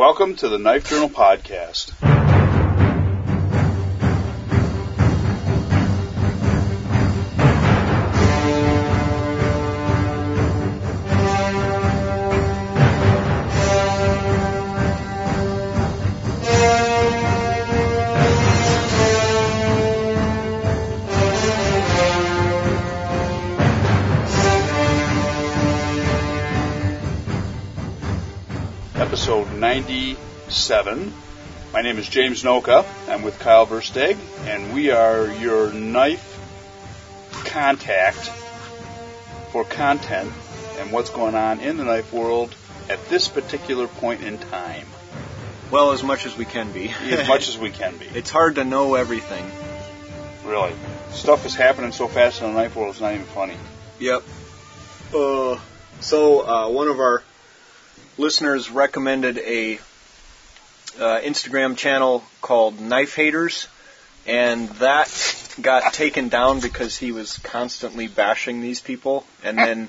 Welcome to the Knife Journal Podcast. 97. My name is James Noka. I'm with Kyle Versteg, and we are your knife contact for content and what's going on in the knife world at this particular point in time, Well, as much as we can be. as much as we can be. it's hard to know everything. Really. Stuff is happening so fast in the knife world, it's not even funny. Yep. Uh, so uh, one of our listeners recommended a uh, Instagram channel called Knife Haters, and that got taken down because he was constantly bashing these people, and then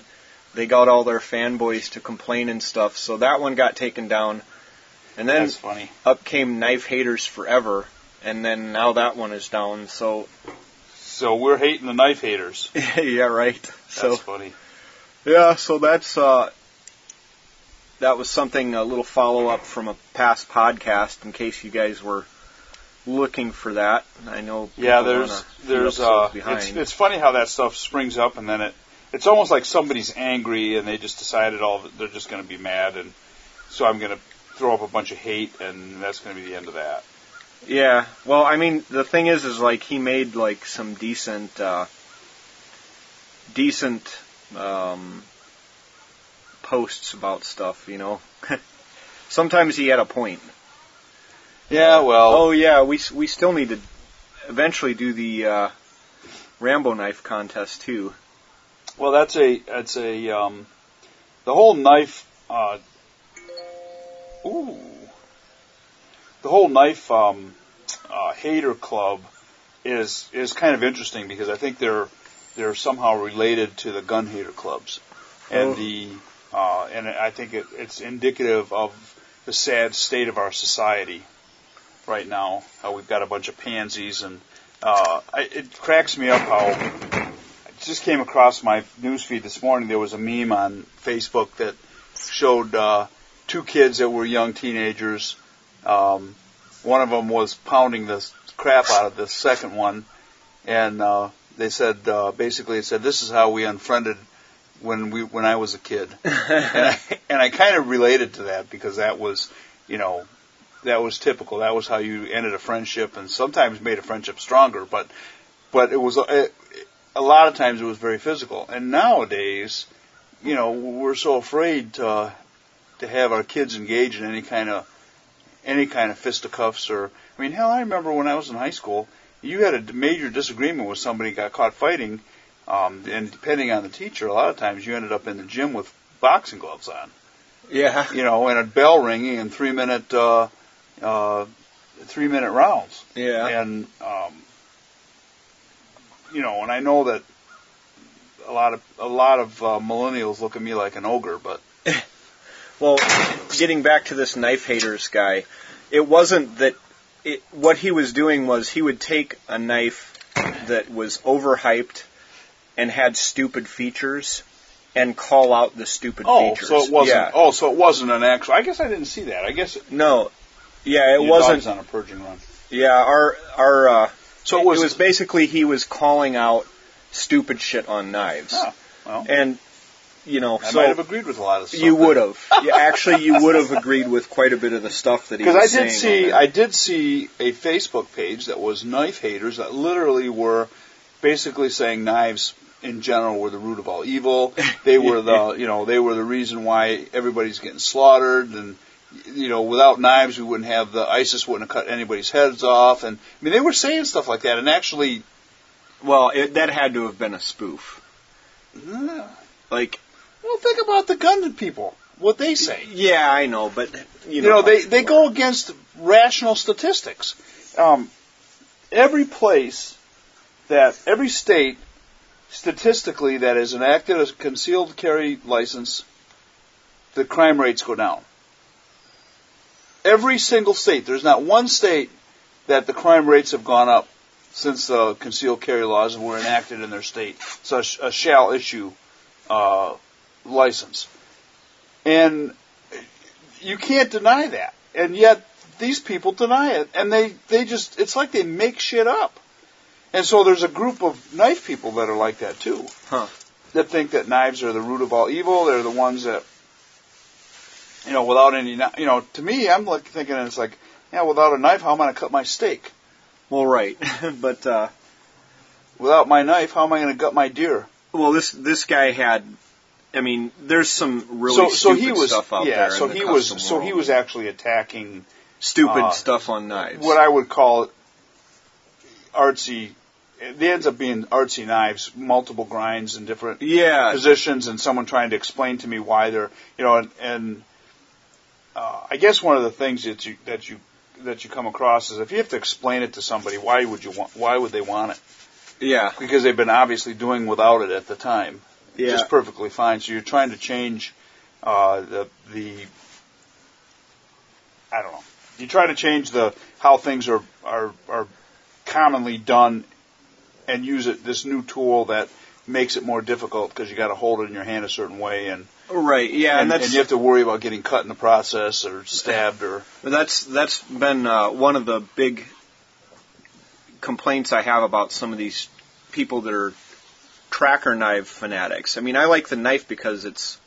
they got all their fanboys to complain and stuff. So that one got taken down, and then That's funny. up came Knife Haters Forever, and then now that one is down. So So we're hating the knife haters. yeah, right. That's So funny. Yeah, so that's uh, that was something a little follow up from a past podcast. In case you guys were looking for that, I know. Yeah, there's there's uh, it's it's funny how that stuff springs up and then it it's almost like somebody's angry and they just decided all they're just going to be mad and so I'm going to throw up a bunch of hate and that's going to be the end of that. yeah. Well, I mean, the thing is, is like he made like some decent, uh, decent um, posts about stuff. You know, sometimes he had a point. Yeah, well, Oh yeah, we we still need to eventually do the uh, Rambo knife contest too. well that's a that's a um, the whole knife uh, ooh the whole knife um, uh, hater club is is kind of interesting because I think they're they're somehow related to the gun hater clubs, and Oh. the uh, and I think it, it's indicative of the sad state of our society right now. How we've got a bunch of pansies, and uh, I, it cracks me up how I just came across my newsfeed this morning. There was a meme on Facebook that showed uh, two kids that were young teenagers. Um, one of them was pounding the crap out of the second one, and uh, they said uh, basically it said this is how we unfriended when we when I was a kid, and I, and I kind of related to that because that was you know that was typical. That was how you ended a friendship, and sometimes made a friendship stronger. But but it was it, a lot of times it was very physical. And nowadays, you know, we're so afraid to to have our kids engage in any kind of any kind of fisticuffs or I mean, hell, I remember when I was in high school, you had a major disagreement with somebody got caught fighting, um, and depending on the teacher, a lot of times you ended up in the gym with boxing gloves on Yeah. you know, and a bell ringing and three minute, uh, uh, three minute rounds. Yeah. And, um, you know, and I know that a lot of, a lot of, uh, millennials look at me like an ogre, but Well, getting back to this knife haters guy, it wasn't that. It, what he was doing was he would take a knife that was overhyped and had stupid features and call out the stupid oh, features. so it wasn't, Yeah. oh, so it wasn't an actual, I guess I didn't see that. I guess No. Yeah, it wasn't. dog's on a purging run. Yeah, our our. Uh, So it was, it was basically he was calling out stupid shit on knives, Oh, well, and you know, I so might have agreed with a lot of stuff. you would have. Yeah, actually, you would have agreed with quite a bit of the stuff that he was Because I did see. I did see a Facebook page that was knife haters that literally were basically saying knives in general were the root of all evil. They were the, you know, they were the reason why everybody's getting slaughtered, and you know, without knives, we wouldn't have the ISIS wouldn't have cut anybody's heads off, and I mean, they were saying stuff like that, and actually, well, it, that had to have been a spoof. uh, Like, well, think about the gun people, what they say. yeah, I know, but you you know, know, they they go against rational statistics. Um, every place that every state statistically that has enacted a concealed carry license, the crime rates go down. every single state. There's not one state that the crime rates have gone up since the concealed carry laws were enacted in their state. So a, a shall issue uh, license, and you can't deny that. And yet these people deny it, and they they just it's like they make shit up. And so there's a group of knife people that are like that too. Huh. That think that knives are the root of all evil. They're the ones that, you know, without any, you know, to me, I'm like thinking it's like, yeah, without a knife, how am I going to cut my steak? Well, right, but uh, Without my knife, how am I going to gut my deer? well, this this guy had. I mean, there's some really so, so stupid he was, stuff out yeah. there. So the he was, custom so he was actually attacking stupid uh, stuff on knives. what I would call artsy. It ends up being artsy knives, multiple grinds and different yeah, positions and someone trying to explain to me why they're you know and, and uh, I guess one of the things that you that you that you come across is if you have to explain it to somebody why would you want why would they want it? Yeah, because they've been obviously doing without it at the time. Yeah. just perfectly fine. So you're trying to change uh, the the I don't know. You try to change the how things are are are commonly done and use it this new tool that makes it more difficult because you got to hold it in your hand a certain way and right, yeah, and, and, that's and you have to worry about getting cut in the process or stabbed or That's that's been uh, one of the big complaints I have about some of these people that are tracker knife fanatics. I mean, I like the knife because it's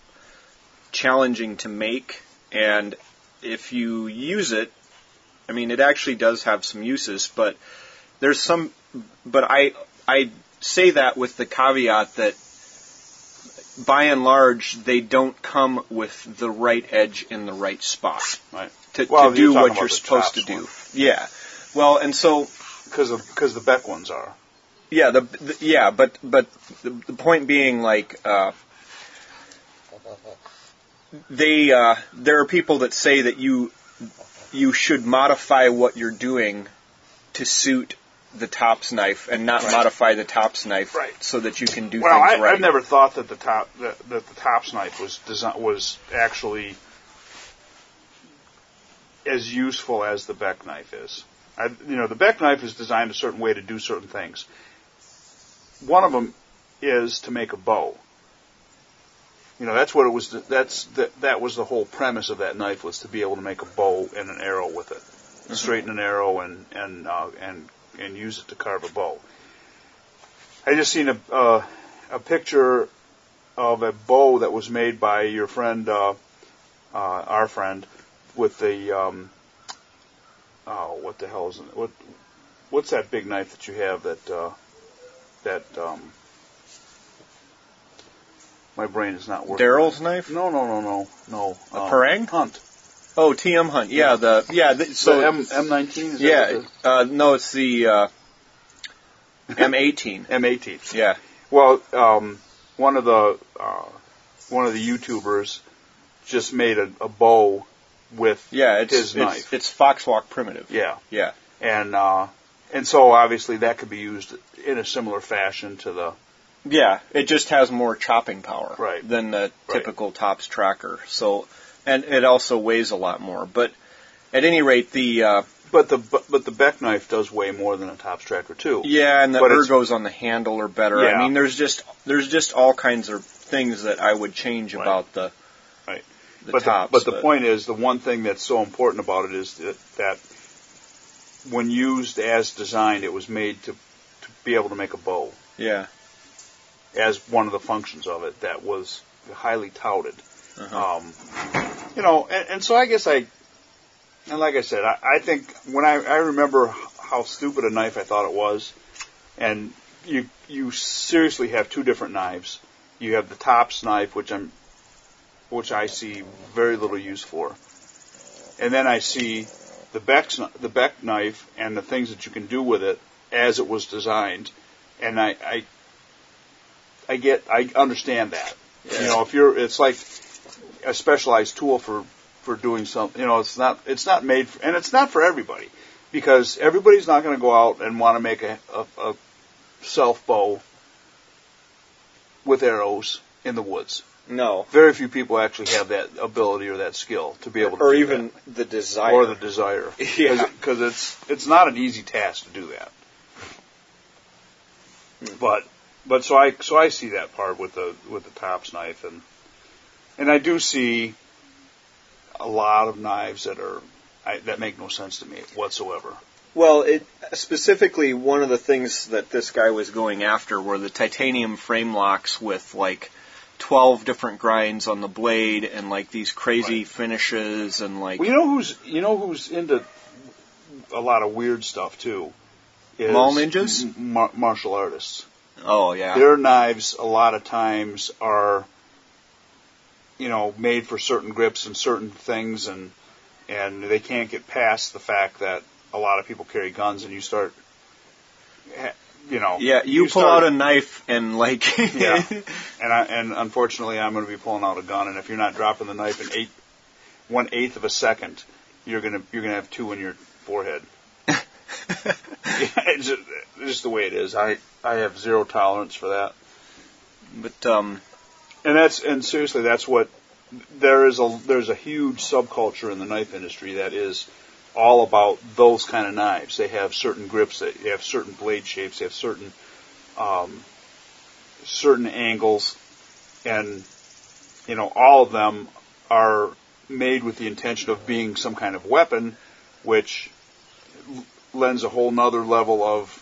challenging to make, and if you use it, I mean, it actually does have some uses. But there's some, but I I say that with the caveat that by and large they don't come with the right edge in the right spot right to, Well, to do what you're supposed to do. one. Yeah. Well, and so because of because the Beck ones are yeah, the, the yeah, but but the, the point being like uh, they uh, there are people that say that you you should modify what you're doing to suit the tops knife and not Right. modify the tops knife Right. so that you can do well things I, right. I've never thought that the top that, that the tops knife was design, was actually as useful as the Beck knife is. I, you know, the Beck knife is designed a certain way to do certain things. One of them is to make a bow. You know, that's what it was. That's that. That was the whole premise of that knife was to be able to make a bow and an arrow with it, straighten an arrow and and uh, and and use it to carve a bow. I just seen a uh, a picture of a bow that was made by your friend, uh, uh, our friend, with the um, oh, what the hell is it? What what's that big knife that you have that uh, that um, my brain is not working. Daryl's knife? No, no, no, no, no. A um, parang? Hunt. Oh, TM Hunt. Yeah, the yeah. The, So so M M nineteen. Is yeah. That Uh, no, it's the uh, M18. M eighteen. Yeah. Well, um, one of the uh, one of the YouTubers just made a, a bow with Yeah, it's his it's, knife. it's Foxwalk primitive. yeah, Yeah. and uh, and so obviously that could be used in a similar fashion to the Yeah, it just has more chopping power Right. than the Right. typical tops tracker. So, and it also weighs a lot more. But at any rate, the uh, but the but, but the Beck knife does weigh more than a Tops tracker too. yeah, and the But ergos on the handle are better. Yeah. I mean, there's just there's just all kinds of things that I would change Right. about the Right. the but tops. the, but the point is, the one thing that's so important about it is that, that when used as designed, it was made to to be able to make a bow yeah, as one of the functions of it that was highly touted. Uh-huh. Um, you know, and, and so I guess I, and like I said, I, I think when I, I remember how stupid a knife I thought it was, and you you seriously have two different knives. You have the tops knife, which I'm, which I see very little use for, and then I see the Beck's, the Beck knife and the things that you can do with it as it was designed, and I I, I get I understand that. You know, if you're, it's like a specialized tool for for doing something. You know, it's not it's not made for, and it's not for everybody because everybody's not going to go out and want to make a, a, a self bow with arrows in the woods. No. Very few people actually have that ability or that skill to be able to Or even that. the desire. or the desire. Yeah. Because it's it's not an easy task to do that. Hmm. But but so I so I see that part with the with the tops knife and and I do see a lot of knives that are I, that make no sense to me whatsoever. Well, it specifically one of the things that this guy was going after were the titanium frame locks with like 12 different grinds on the blade and like these crazy Right. finishes and like Well, you know who's you know who's into a lot of weird stuff too. Mall ninjas? m- mar- martial artists. oh yeah. Their knives a lot of times are, you know, made for certain grips and certain things, and and they can't get past the fact that a lot of people carry guns, and you start, you know, yeah, you, pull start- out a knife and like yeah, and I, and unfortunately, I'm going to be pulling out a gun, and if you're not dropping the knife in eight, one eighth of a second, you're gonna you're gonna have two in your forehead. Yeah, it's just, it's just the way it is. I I have zero tolerance for that. but um And that's and seriously, that's what there is a there's a huge subculture in the knife industry that is all about those kind of knives. They have certain grips, they have certain blade shapes, they have certain um, certain angles, and you know all of them are made with the intention of being some kind of weapon, which lends a whole nother level of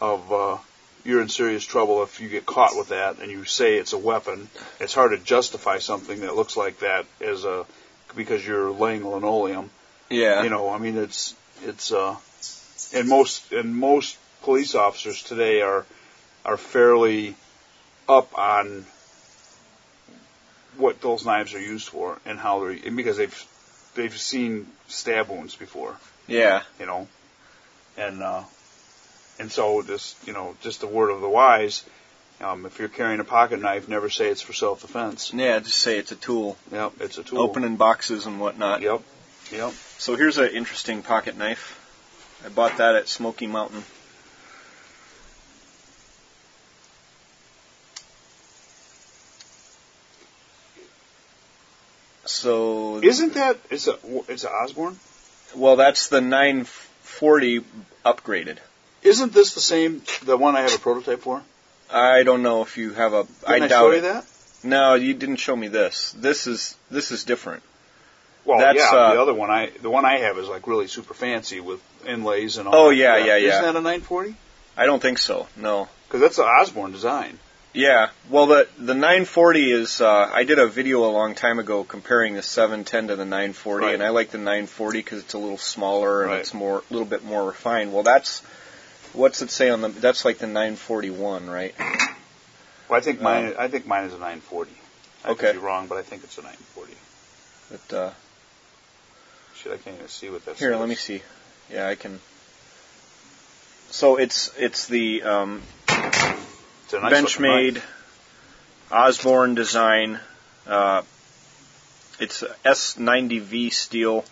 of uh, you're in serious trouble if you get caught with that and you say it's a weapon. It's hard to justify something that looks like that as a because you're laying linoleum. yeah. You know, I mean it's it's uh and most and most police officers today are are fairly up on what those knives are used for and how they're and because they've they've seen stab wounds before yeah. you know, and uh, and so just you know, just a word of the wise. Um, if you're carrying a pocket knife, never say it's for self-defense. Yeah, just say it's a tool. Yep, it's a tool. Opening boxes and whatnot. Yep, yep. So here's an interesting pocket knife. I bought that at Smoky Mountain. So Isn't that it's a it's a Osborne? well, that's the 940 upgraded. Isn't this the same the one I have a prototype for? I don't know if you have a. Didn't I doubt show you that? No, you didn't show me this. This is this is different. Well, That's, yeah. uh, the other one I the one I have is like really super fancy with inlays and all. Oh, that yeah, yeah, yeah. Isn't that a 940? I don't think so. No. Because that's an Osborne design. Yeah, well, the the 940 is. Uh, I did a video a long time ago comparing the 710 to the 940, Right. and I like the 940 because it's a little smaller and Right. it's more, a little bit more refined. Well, that's what's it say on the? That's like the 941, right? Well, I think mine I think mine is a 940. I Um, Okay. could be wrong, but I think it's a 940. But uh, Shit, I can't even see what that here, says. let me see. Yeah, I can. So it's it's the um, It's nice. Benchmade Osborne design. Uh, it's S90V steel.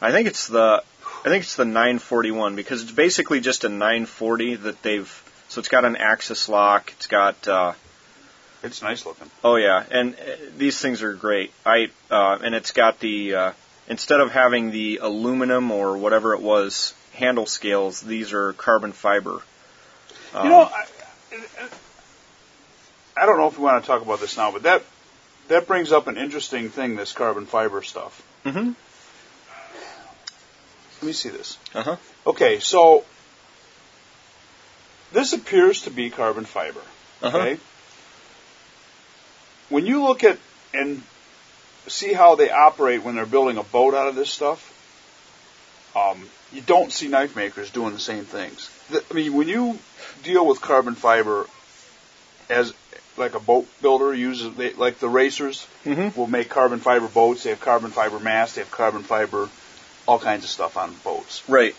I think it's the I think it's the 941 because it's basically just a 940 that they've. So it's got an axis lock. It's got. Uh, It's nice looking. oh yeah, and uh, these things are great. I uh, and it's got the uh, instead of having the aluminum or whatever it was handle scales, these are carbon fiber. Um, You know, I, I don't know if we want to talk about this now, but that that brings up an interesting thing. This carbon fiber stuff. Mhm. Let me see this. Uh huh. Okay, so this appears to be carbon fiber. Uh huh. Okay. When you look at and see how they operate when they're building a boat out of this stuff, um, you don't see knife makers doing the same things. I mean, when you deal with carbon fiber as like a boat builder uses, they, like the racers Mhm. will make carbon fiber boats. They have carbon fiber masts. They have carbon fiber, all kinds of stuff on boats. Right.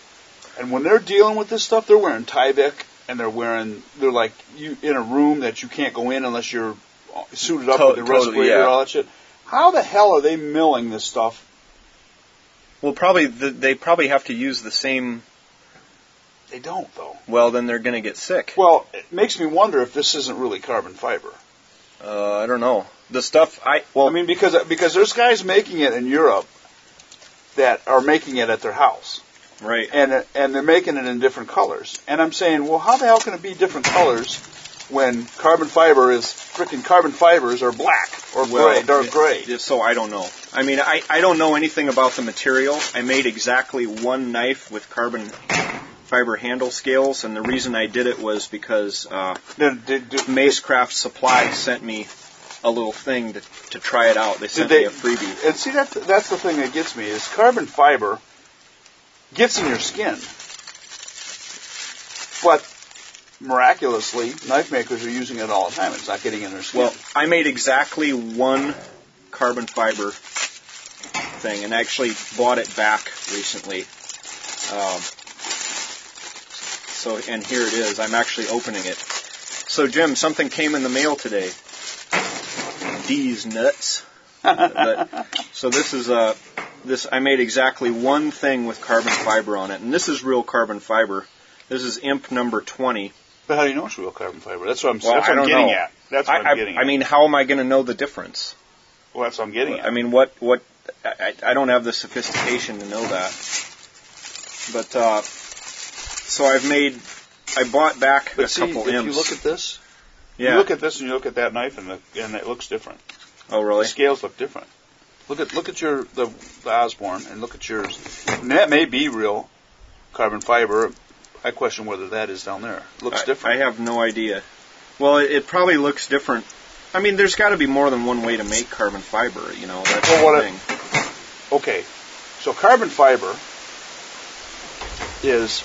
And when they're dealing with this stuff, they're wearing Tyvek and they're wearing they're like you in a room that you can't go in unless you're suited up To- with the totally, respirator yeah. and all that shit. How the hell are they milling this stuff? Well, probably the, they probably have to use the same. They don't though. Well, then they're going to get sick. Well, it makes me wonder if this isn't really carbon fiber. Uh, I don't know. the stuff I well, I mean, because because there's guys making it in Europe that are making it at their house, right? and and they're making it in different colors. And I'm saying, well, how the hell can it be different colors when carbon fiber is freaking carbon fibers are black or gray, dark it- gray? it- So I don't know. I mean, I, I don't know anything about the material. I made exactly one knife with carbon fiber handle scales, and the reason I did it was because uh, Did, did, did, Masecraft Supply sent me a little thing to, to try it out. They sent they? me a freebie. And see, that's that's the thing that gets me is carbon fiber gets in your skin, but miraculously, knife makers are using it all the time. It's not getting in their skin. Well, I made exactly one carbon fiber thing, and actually bought it back recently. Um, so, and here it is. I'm actually opening it. So, Jim, something came in the mail today. These nuts. But- so this is uh, this. I made exactly one thing with carbon fiber on it, and this is real carbon fiber. This is IMP number 20. but how do you know it's real carbon fiber? That's what I'm. Well, that's I what I'm getting know. at. That's what I, I'm getting I at. mean, how am I going to know the difference? well, that's what I'm getting at. I mean, what what I, I don't have the sophistication to know that. But uh, so I've made I bought back but a see, couple if imps. you look at this, yeah. you look at this and you look at that knife, and the, and it looks different. oh really? The scales look different. Look at look at your the, the Osborne and look at yours. And that may be real carbon fiber. I question whether that is down there. It looks I, different. I have no idea. Well, it, it probably looks different. I mean, there's got to be more than one way to make carbon fiber. You know, that's Well, the what thing. okay, so carbon fiber is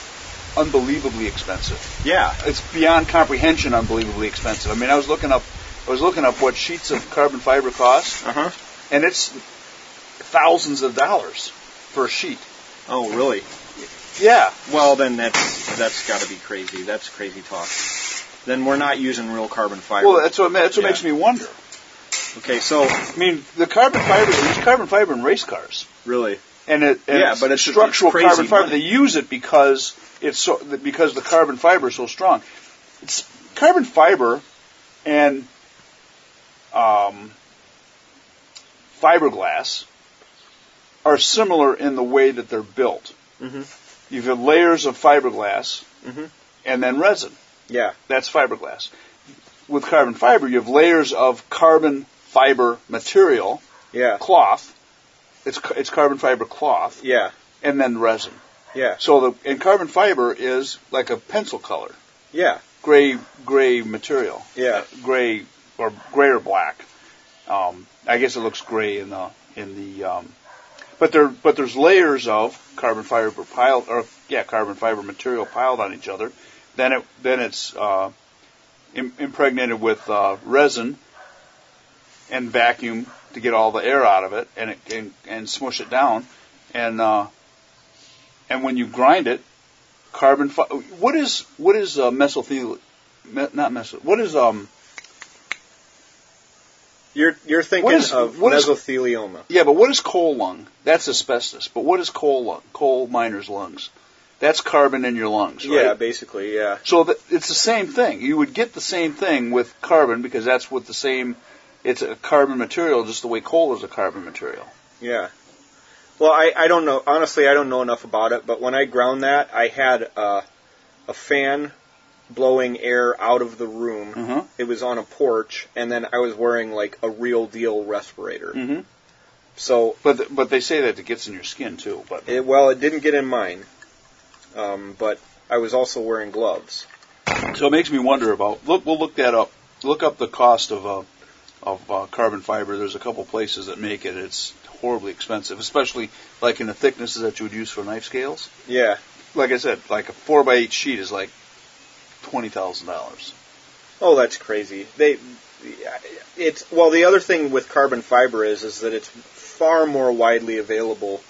unbelievably expensive. yeah. It's beyond comprehension, unbelievably expensive. I mean, I was looking up, I was looking up what sheets of carbon fiber cost, Uh huh. and it's thousands of dollars for a sheet. Oh really? Yeah, Well, then that's that's got to be crazy. That's crazy talk. Then we're not using real carbon fiber. well, that's what that's what Yeah. makes me wonder. okay, so I mean, the carbon fiber, there's carbon fiber in race cars. really, And it, and Yeah, but it's- structural it's carbon fiber. money. They use it because it's so because the carbon fiber is so strong. It's carbon fiber and um, fiberglass are similar in the way that they're built. Mhm. You have layers of fiberglass Mhm. and then resin. yeah, That's fiberglass. With carbon fiber, you have layers of carbon fiber material, yeah, cloth. It's it's carbon fiber cloth, yeah, and then resin. yeah, So the and carbon fiber is like a pencil color, yeah, gray gray material, yeah. gray or gray or black. Um, I guess it looks gray in the in the. Um, but there but there's layers of carbon fiber piled or yeah carbon fiber material piled on each other. Then it then it's uh, im- impregnated with uh, resin and vacuum to get all the air out of it and it, and, and smush it down and uh, and when you grind it, carbon. Fi- what is what is uh, mesothelium? Me- not meso. What is um? You're you're thinking is- of what is- mesothelioma. Yeah, but what is coal lung? That's asbestos. But what is coal lung? Coal miners' lungs. That's carbon in your lungs, right? Yeah, basically, yeah. So th- it's the same thing. You would get the same thing with carbon because that's what the same. It's a carbon material, just the way coal is a carbon material. Yeah. Well, I, I don't know. Honestly, I don't know enough about it. But when I ground that, I had uh, a fan blowing air out of the room. Mm-hmm. It was on a porch, and then I was wearing like a real deal respirator. Mm-hmm. So, But th- but they say that it gets in your skin too. But it, well, it didn't get in mine. Um, but I was also wearing gloves. So it makes me wonder about. Look, we'll look that up. Look up the cost of uh, of uh, carbon fiber. There's a couple places that make it. It's horribly expensive, especially like in the thicknesses that you would use for knife scales. Yeah. Like I said, like a four by eight sheet is like twenty thousand dollars. Oh, that's crazy. They, it's well. The other thing with carbon fiber is is that it's far more widely available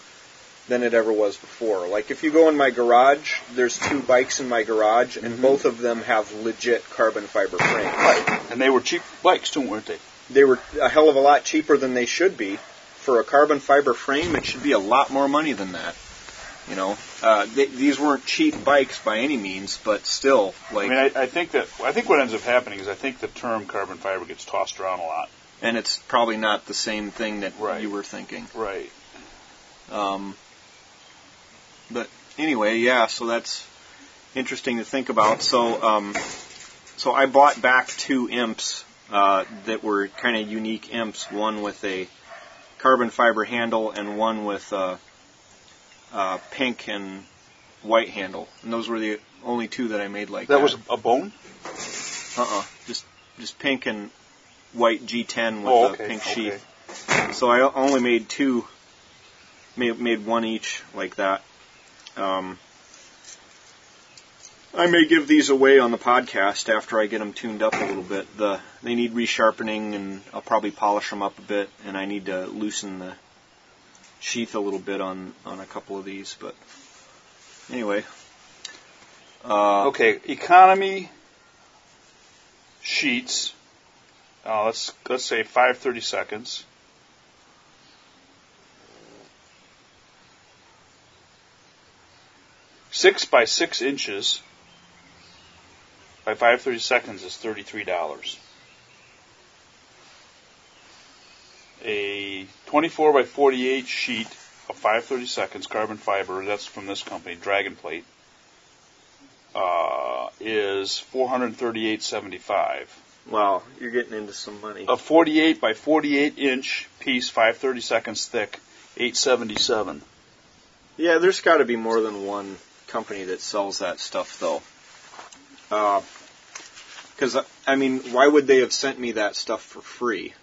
than it ever was before. Like if you go in my garage, there's two bikes in my garage, and Mhm. both of them have legit carbon fiber frames. Right. And they were cheap bikes too, weren't they? They were a hell of a lot cheaper than they should be. For a carbon fiber frame, it should be a lot more money than that. You know, uh, th- these weren't cheap bikes by any means, but still, like. I mean, I, I think that I think what ends up happening is I think the term carbon fiber gets tossed around a lot. and it's probably not the same thing that Right. you were thinking. Right. Um, but anyway, yeah. So that's interesting to think about. So, um, so I bought back two imps uh, that were kind of unique imps. One with a carbon fiber handle, and one with a, uh, pink and white handle. And those were the only two that I made like that. That was a bone. uh-uh, just just pink and white G10 with Oh, a okay. pink okay. sheath. So I only made two, made, made one each like that. Um, I may give these away on the podcast after I get them tuned up a little bit. The they need resharpening, and I'll probably polish them up a bit, and I need to loosen the sheath a little bit on on a couple of these. But anyway, uh, Okay, economy sheets. Uh, let's let's say five thirty seconds. Six by six inches by five thirty seconds is thirty three dollars. A twenty four by forty eight sheet of five thirty seconds carbon fiber. That's from this company, DragonPlate uh, is four hundred thirty-eight seventy-five. wow, you're getting into some money. A forty-eight by forty-eight inch piece, five thirty seconds thick, eight seventy-seven. Yeah, there's got to be more than one company that sells that stuff, though. Uh, because I mean, why would they have sent me that stuff for free?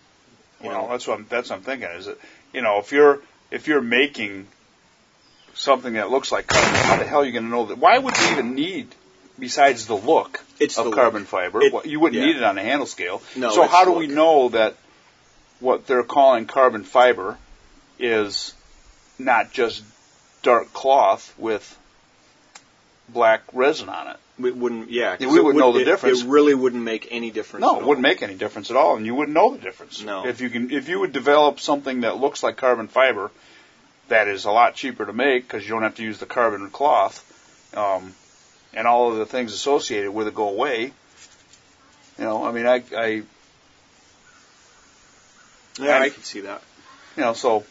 You Well, know? that's what I'm, that's what I'm thinking. Is that you know if you're if you're making something that looks like carbon, how the hell are you going to know that? Why would you even need? Besides the look It's of the carbon look. fiber, It- you wouldn't yeah. need it on a handle scale. No, so how do look. we know that what they're calling carbon fiber is not just dark cloth with black resin on it? We wouldn't. Yeah, we it would know the it- difference. It really wouldn't make any difference. No, it wouldn't make any difference at all, and you wouldn't know the difference. No. If you can, if you would develop something that looks like carbon fiber, that is a lot cheaper to make because you don't have to use the carbon cloth, um, and all of the things associated with it go away. You know, I mean, I, I, Yeah, I- I can see that. You know, so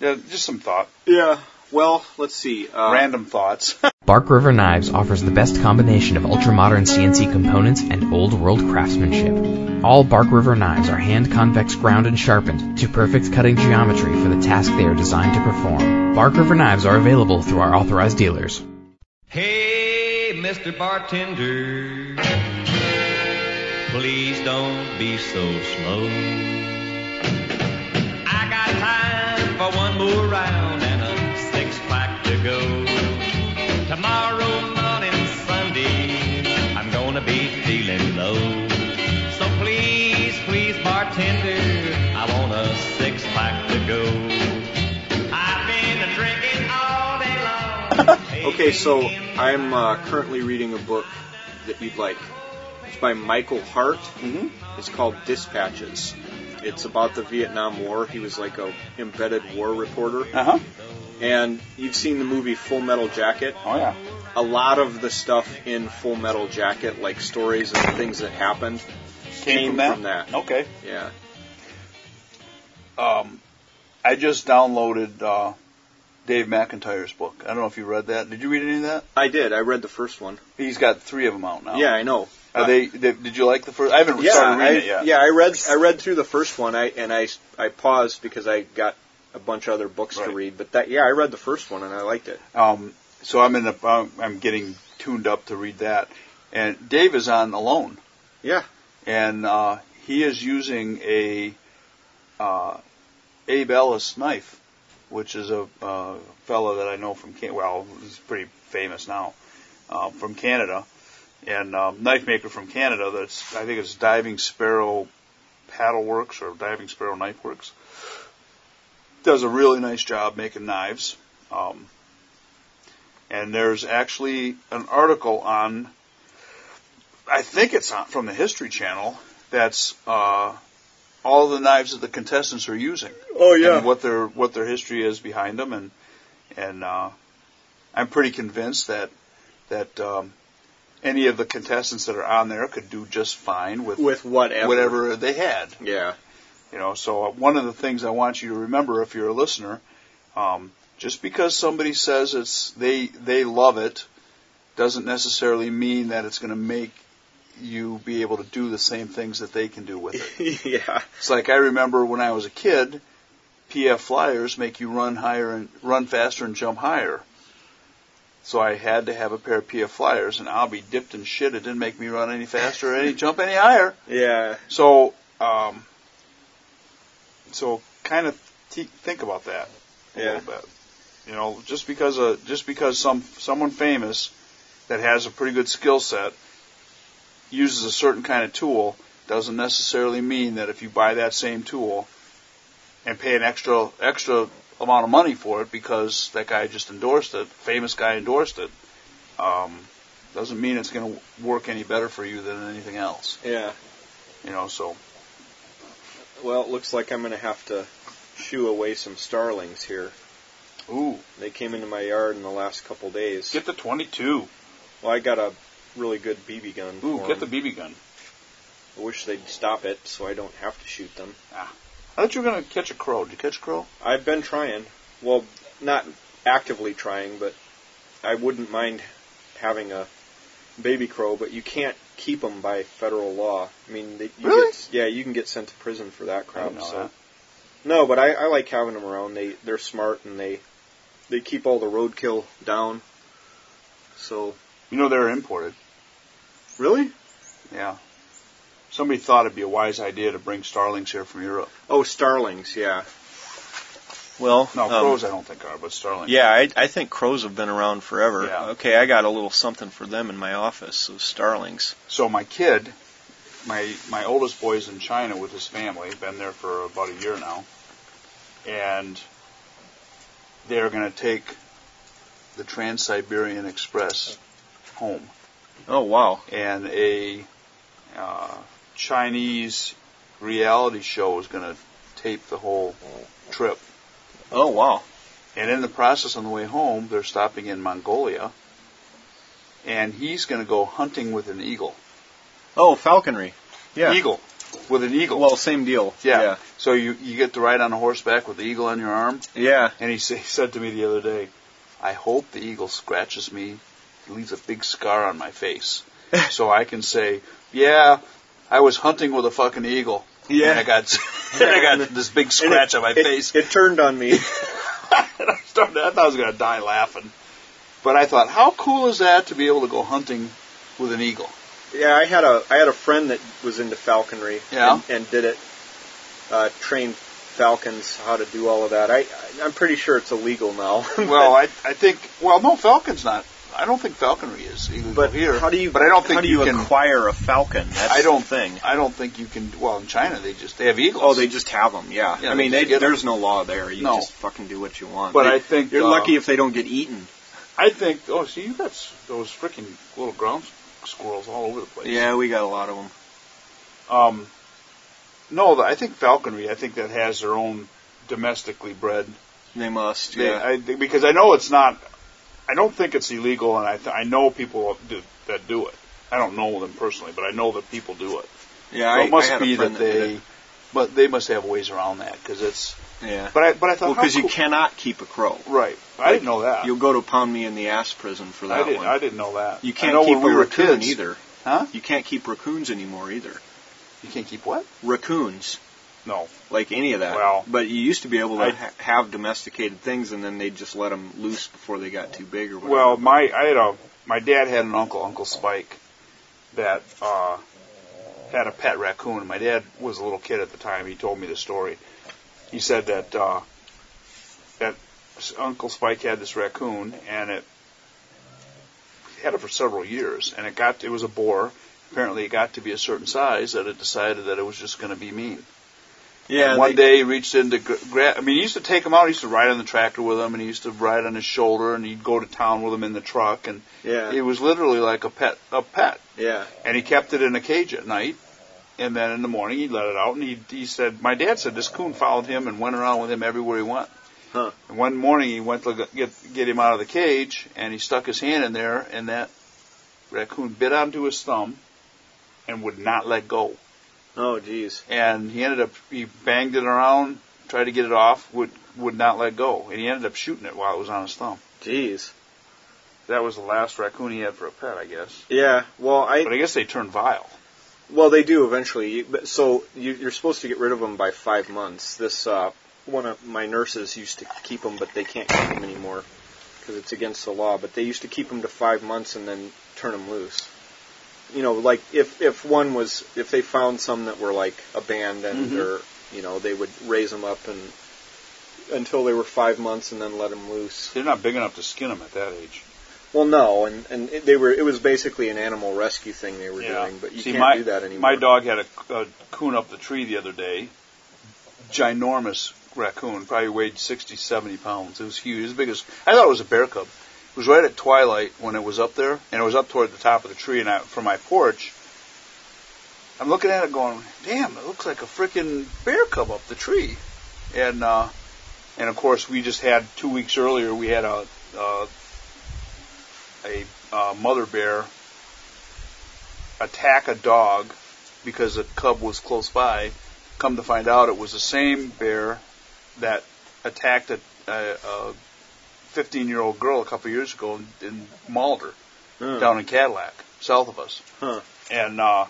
yeah, just some thought, Yeah. Well, let's see. Uh, random thoughts. Bark River Knives offers the best combination of ultra-modern CNC components and old-world craftsmanship. All Bark River knives are hand convex ground and sharpened to perfect cutting geometry for the task they are designed to perform. Bark River knives are available through our authorized dealers. Hey, Mr. Bartender, please don't be so slow. I got time for one more round go. Tomorrow morning, Sunday, I'm gonna be feeling low. So please, please, bartender, I want a six pack to go. I've been drinking all day long. Okay, so I'm uh, currently reading a book that you'd like. It's by Michael Hart. Mhm. It's called Dispatches. It's about the Vietnam War. He was like a embedded war reporter. uh huh. And you've seen the movie Full Metal Jacket. Oh yeah. A lot of the stuff in Full Metal Jacket, like stories and things that happened, came from that. Okay. Yeah. Um, I just downloaded uh, Dave McIntyre's book. I don't know if you read that. Did you read any of that? I did. I read the first one. He's got three of them out now. Yeah, I know. Are they? Did, did you like the first? I haven't Yeah, started I, reading it yet. yeah. I read. I read through the first one. I and I I paused because I got a bunch of other books to read. But that yeah, I read the first one and I liked it. Um, so I'm in the. I'm- I'm getting tuned up to read that, and Dave is on alone, Yeah. and uh, he is using a uh, Abe Elias knife, which is a uh, fellow that I know from Can- well, he's pretty famous now uh, from Canada, and um, knife maker from Canada. That's I think it's Diving Sparrow Paddle Works or Diving Sparrow Knife Works. Does a really nice job making knives. Um, and there's actually an article on, I think it's on, from the History Channel, that's uh, all the knives that the contestants are using Oh yeah. and what their what their history is behind them, and and uh, I'm pretty convinced that that um, any of the contestants that are on there could do just fine with With whatever. whatever they had. Yeah. You know, so uh, one of the things I want you to remember if you're a listener, um, just because somebody says it's they they love it, doesn't necessarily mean that it's going to make you be able to do the same things that they can do with it. yeah. It's like I remember when I was a kid, PF flyers make you run higher and run faster and jump higher. So I had to have a pair of PF flyers, and I'll be dipped in shit. It didn't make me run any faster or any jump any higher. Yeah. So, um, so kind of think about that a Yeah. little bit. You know, just because a just because some someone famous that has a pretty good skill set uses a certain kind of tool doesn't necessarily mean that if you buy that same tool and pay an extra extra amount of money for it because that guy just endorsed it, famous guy endorsed it, um, doesn't mean it's going to work any better for you than anything else. Yeah. You know, so Well, it looks like I'm going to have to shoo away some starlings here. ooh, They came into my yard in the last couple days. get the 22. well, I got a really good BB gun. Ooh, get the BB gun. I wish they'd stop it so I don't have to shoot them. Ah. I thought you were going to catch a crow. Did you catch a crow? I've been trying. Well, not actively trying, but I wouldn't mind having a baby crow, but you can't keep them by federal law. I mean, they, you Really? Get, yeah, you can get sent to prison for that I crap. didn't know so that. no, but I, I like having them around. They they're smart and they they keep all the roadkill down. So You know they're imported. really, Yeah. Somebody thought it'd be a wise idea to bring starlings here from Europe. oh starlings, yeah. Well, No, um, crows I don't think are, but starlings. Yeah, I, I think crows have been around forever. Yeah. Okay, I got a little something for them in my office. Those starlings. So my kid, my my oldest boy's in China with his family. Been there for about a year now, and they're going to take the Trans Siberian Express home. Oh wow. and a uh, Chinese reality show is going to tape the whole trip. Oh wow. And in the process, on the way home, they're stopping in Mongolia, and he's going to go hunting with an eagle. Oh falconry. Yeah. Eagle, with an eagle. Well, same deal. yeah. yeah. So you you get to ride on a horseback with the eagle on your arm, Yeah. and he, sa- he said to me the other day, "I hope the eagle scratches me, it leaves a big scar on my face, so I can say, yeah, I was hunting with a fucking eagle." Yeah. And I got, and I got this big scratch on my it, face. It turned on me. and I started, I thought I was going to die laughing. But I thought, how cool is that to be able to go hunting with an eagle? yeah, I had a I had a friend that was into falconry. Yeah. And, and did it. Uh, trained falcons how to do all of that. I- I'm pretty sure it's illegal now. Well, I, I think, well, no, falcon's not. I don't think falconry is but here. how do you? But I don't think how do you, can. acquire a falcon? That's I don't the thing. I don't think you can. Well, in China, they just they have eagles. Oh, they just have them. Yeah. Yeah, I mean, they, there's no law there. You No. just fucking do what you want. But They- I think you're uh, lucky if they don't get eaten. I think. Oh, see, you got those freaking little ground squirrels all over the place. Yeah, we got a lot of them. Um. No, I think falconry. I think that has their own domestically bred. They must. They, Yeah. I, because I know it's not. I don't think it's illegal, and I th- I know people do, that do it. I don't know them personally, but I know that people do it. yeah. So I, it must be that they. it. But they must have ways around that because it's. Yeah. But I but I thought Well, how because you cannot keep a crow. right. I didn't know that. You'll go to pound me in the ass prison for that I didn't. one. I didn't know that. you can't keep we a were raccoon kids- either. Huh? You can't keep raccoons anymore either. You can't keep what? Raccoons, No. like any of that. Well, but you used to be able to I- ha- have domesticated things, and then they'd just let them loose before they got too big or whatever. Well, my I had a my dad had an uncle, Uncle Spike, that uh, had a pet raccoon. My dad was a little kid at the time. He told me the story. He said that uh, that Uncle Spike had this raccoon, and it had it for several years, and it got it was a boar. Apparently, it got to be a certain size that it decided that it was just going to be mean. Yeah. And one they- day he reached in to grab. I mean, he used to take him out. He used to ride on the tractor with him, and he used to ride on his shoulder, and he'd go to town with him in the truck, and yeah. it was literally like a pet, a pet. yeah. And he kept it in a cage at night, and then in the morning he'd let it out, and he he said, my dad said this coon followed him and went around with him everywhere he went. Huh. And one morning he went to get get him out of the cage, and he stuck his hand in there, and that raccoon bit onto his thumb, and would not let go. Oh, geez. and he ended up he banged it around, tried to get it off, would would not let go, and he ended up shooting it while it was on his thumb. Jeez. That was the last raccoon he had for a pet, I guess. Yeah. Well, I But I guess they turn vile. well they do eventually. So you, you're supposed to get rid of them by five months. This uh, one of my nurses used to keep them, but they can't keep them anymore because it's against the law. But they used to keep them to five months and then turn them loose. You know, like if if one was if they found some that were like abandoned Mhm. or you know they would raise them up and until they were five months and then let them loose. They're not big enough to skin them at that age. Well, no, and and it, they were. It was basically an animal rescue thing they were doing, but you See, can't my, do that anymore. My dog had a, a coon up the tree the other day. Ginormous raccoon, probably weighed 60, 70 pounds. It was huge. It was big as I thought it was a bear cub. It was right at twilight when it was up there, and it was up toward the top of the tree. And I, from my porch, I'm looking at it, going, "Damn, it looks like a freaking bear cub up the tree." And uh, and of course, we just had two weeks earlier. We had a uh, a uh, mother bear attack a dog because a cub was close by. Come to find out, it was the same bear that attacked a, a, a 15-year-old girl a couple of years ago and, and mauled her Huh. down in Cadillac, south of us. Huh. And uh,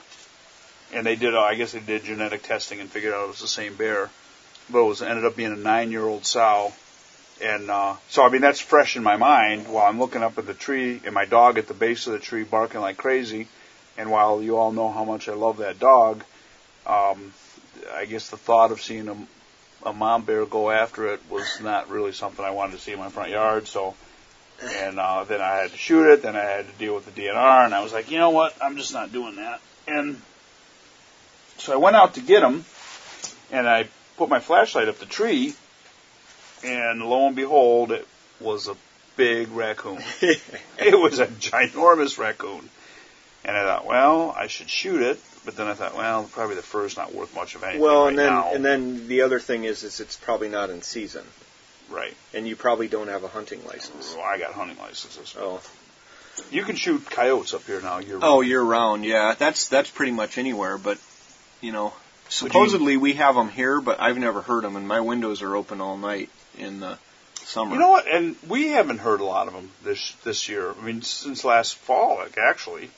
and they did, uh, I guess they did genetic testing and figured out it was the same bear, but it was ended up being a nine-year-old sow. And uh, so, I mean, that's fresh in my mind while I'm looking up at the tree and my dog at the base of the tree barking like crazy. And while you all know how much I love that dog, um, I guess the thought of seeing a, a mom bear go after it was not really something I wanted to see in my front yard. So, and uh, then I had to shoot it. Then I had to deal with the DNR, and I was like, you know what? I'm just not doing that. And so I went out to get him, and I put my flashlight up the tree, and lo and behold, it was a big raccoon. it was a ginormous raccoon. And I thought, well, I should shoot it. But then I thought, well, probably the fur's not worth much of anything well, right and then now. and then the other thing is, is it's probably not in season, right. and you probably don't have a hunting license. Well, I got hunting licenses. Oh. You can shoot coyotes up here now. You're Oh, year round, yeah. That's that's pretty much anywhere, but you know, Would you- supposedly we have them here, but I've never heard them, and my windows are open all night in the summer. You know what? And we haven't heard a lot of them this this year. I mean, since last fall, like actually.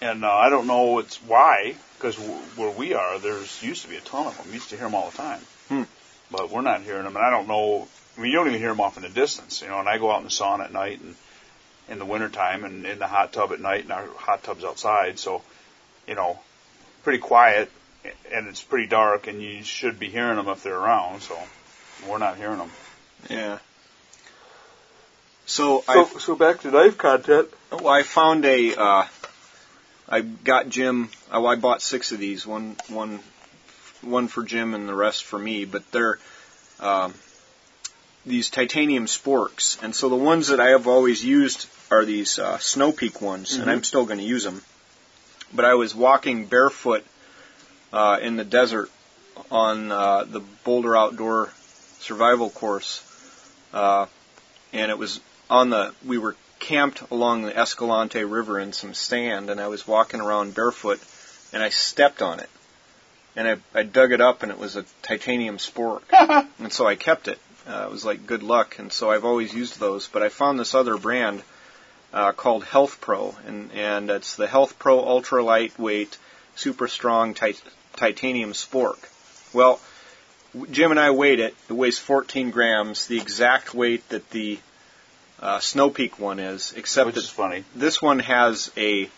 And uh, I don't know it's why, because w- where we are, there's used to be a ton of them. Used to hear them all the time. Hmm. But we're not hearing them, and I don't know. I mean, you don't even hear them off in the distance, you know. And I go out in the sauna at night and in the wintertime and in the hot tub at night, and our hot tub's outside, so you know, pretty quiet, and it's pretty dark, and you should be hearing them if they're around. So we're not hearing them. Yeah. So, So, I so back to knife content. well, I found a. Uh, I got Jim. Oh, I bought six of these. One one one for Jim and the rest for me. But they're um, these titanium sporks, and so the ones that I have always used are these uh, Snow Peak ones, and Mhm. I'm still going to use them. But I was walking barefoot uh, in the desert on uh, the Boulder Outdoor Survival course, uh, and it was on the. We were camped along the Escalante River in some sand, and I was walking around barefoot, and I stepped on it, and I, I dug it up, and it was a titanium spork, and so I kept it. Uh, it was like good luck, and so I've always used those. But I found this other brand uh, called Health Pro, and and it's the Health Pro ultra lightweight, super strong tit- titanium spork. Well, Jim and I weighed it. It weighs 14 grams, the exact weight that the uh, Snow Peak one is, except Which that is funny. this one has a